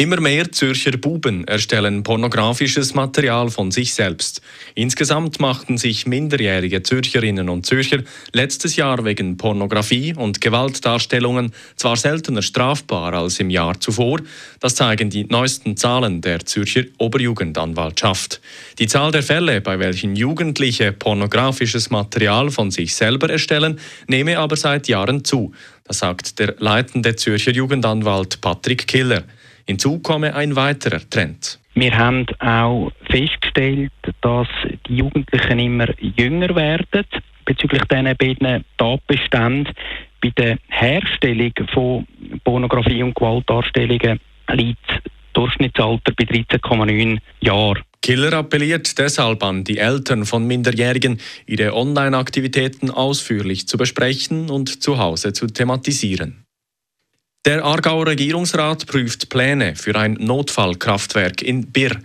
Immer mehr Zürcher Buben erstellen pornografisches Material von sich selbst. Insgesamt machten sich minderjährige Zürcherinnen und Zürcher letztes Jahr wegen Pornografie und Gewaltdarstellungen zwar seltener strafbar als im Jahr zuvor, das zeigen die neuesten Zahlen der Zürcher Oberjugendanwaltschaft. Die Zahl der Fälle, bei welchen Jugendliche pornografisches Material von sich selber erstellen, nehme aber seit Jahren zu. Das sagt der leitende Zürcher Jugendanwalt Patrick Killer. Hinzu komme ein weiterer Trend. Wir haben auch festgestellt, dass die Jugendlichen immer jünger werden bezüglich diesen beiden Tatbeständen. Bei der Herstellung von Pornografie und Gewaltdarstellungen liegt das Durchschnittsalter bei 13,9 Jahren. Killer appelliert deshalb an die Eltern von Minderjährigen, ihre Online-Aktivitäten ausführlich zu besprechen und zu Hause zu thematisieren. Der Aargauer Regierungsrat prüft Pläne für ein Notfallkraftwerk in Birr.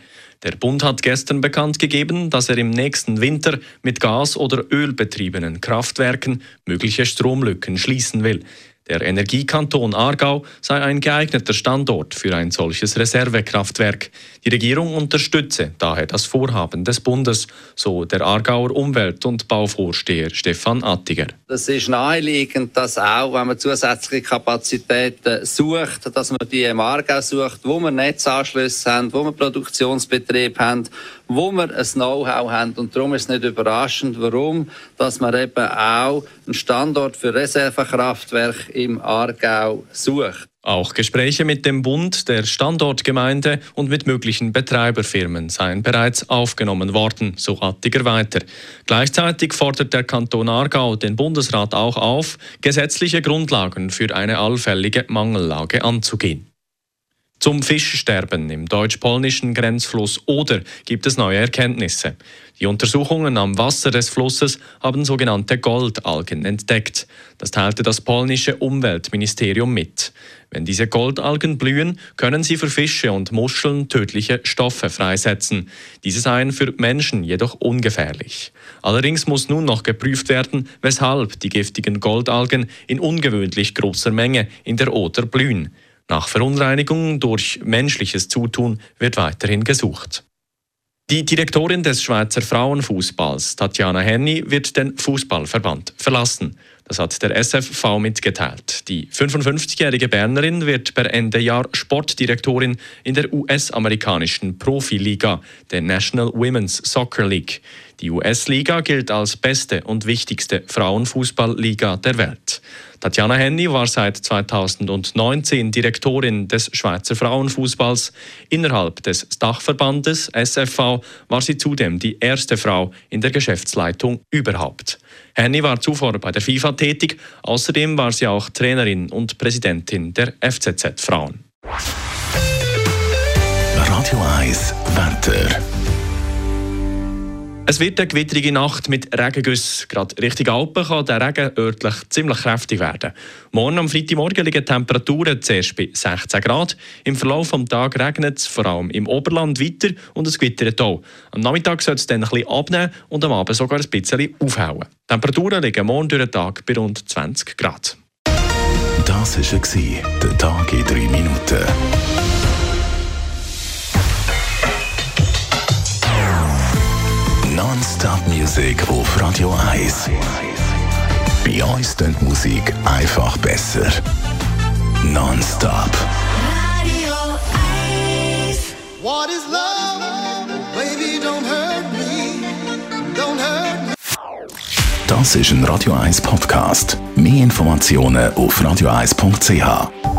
Der Bund hat gestern bekannt gegeben, dass er im nächsten Winter mit Gas- oder Ölbetriebenen Kraftwerken mögliche Stromlücken schließen will. Der Energiekanton Aargau sei ein geeigneter Standort für ein solches Reservekraftwerk. Die Regierung unterstütze daher das Vorhaben des Bundes, so der Aargauer Umwelt- und Bauvorsteher Stefan Attiger. Es ist naheliegend, dass auch, wenn man zusätzliche Kapazitäten sucht, dass man die im Aargau sucht, wo wir Netzanschlüsse haben, wo wir Produktionsbetrieb haben, wo wir ein Know-how haben. Und darum ist es nicht überraschend, warum, dass man eben auch einen Standort für Reservekraftwerke im Aargau sucht. Auch Gespräche mit dem Bund, der Standortgemeinde und mit möglichen Betreiberfirmen seien bereits aufgenommen worden, so Attiger weiter. Gleichzeitig fordert der Kanton Aargau den Bundesrat auch auf, gesetzliche Grundlagen für eine allfällige Mangellage anzugehen. Zum Fischsterben im deutsch-polnischen Grenzfluss Oder gibt es neue Erkenntnisse. Die Untersuchungen am Wasser des Flusses haben sogenannte Goldalgen entdeckt. Das teilte das polnische Umweltministerium mit. Wenn diese Goldalgen blühen, können sie für Fische und Muscheln tödliche Stoffe freisetzen. Diese seien für Menschen jedoch ungefährlich. Allerdings muss nun noch geprüft werden, weshalb die giftigen Goldalgen in ungewöhnlich großer Menge in der Oder blühen. Nach Verunreinigung durch menschliches Zutun wird weiterhin gesucht. Die Direktorin des Schweizer Frauenfußballs, Tatjana Henny, wird den Fußballverband verlassen. Das hat der SFV mitgeteilt. Die 55-jährige Bernerin wird per Ende Jahr Sportdirektorin in der US-amerikanischen Profiliga, der National Women's Soccer League. Die US-Liga gilt als beste und wichtigste Frauenfußballliga der Welt. Tatjana Henny war seit 2019 Direktorin des Schweizer Frauenfußballs. Innerhalb des Dachverbandes SFV war sie zudem die erste Frau in der Geschäftsleitung überhaupt. Henny war zuvor bei der FIFA tätig, außerdem war sie auch Trainerin und Präsidentin der FCZ Frauen. Radio 1 Wetter. Es wird eine gewitterige Nacht mit Regengüssen. Gerade Richtung Alpen kann der Regen örtlich ziemlich kräftig werden. Morgen am Freitagmorgen liegen Temperaturen zuerst bei 16 Grad. Im Verlauf des Tages regnet es vor allem im Oberland weiter und es gewittert auch. Am Nachmittag soll es dann bisschen abnehmen und am Abend sogar ein bisschen aufhauen. Die Temperaturen liegen morgen durch den Tag bei rund 20 Grad. Das war der Tag in 3 Minuten. Non-Stop Music auf Radio 1. Bei uns klingt Musik einfach besser. Non-Stop. Radio 1. What is love? Baby, don't hurt me. Don't hurt me. Das ist ein Radio 1 Podcast. Mehr Informationen auf radio1.ch.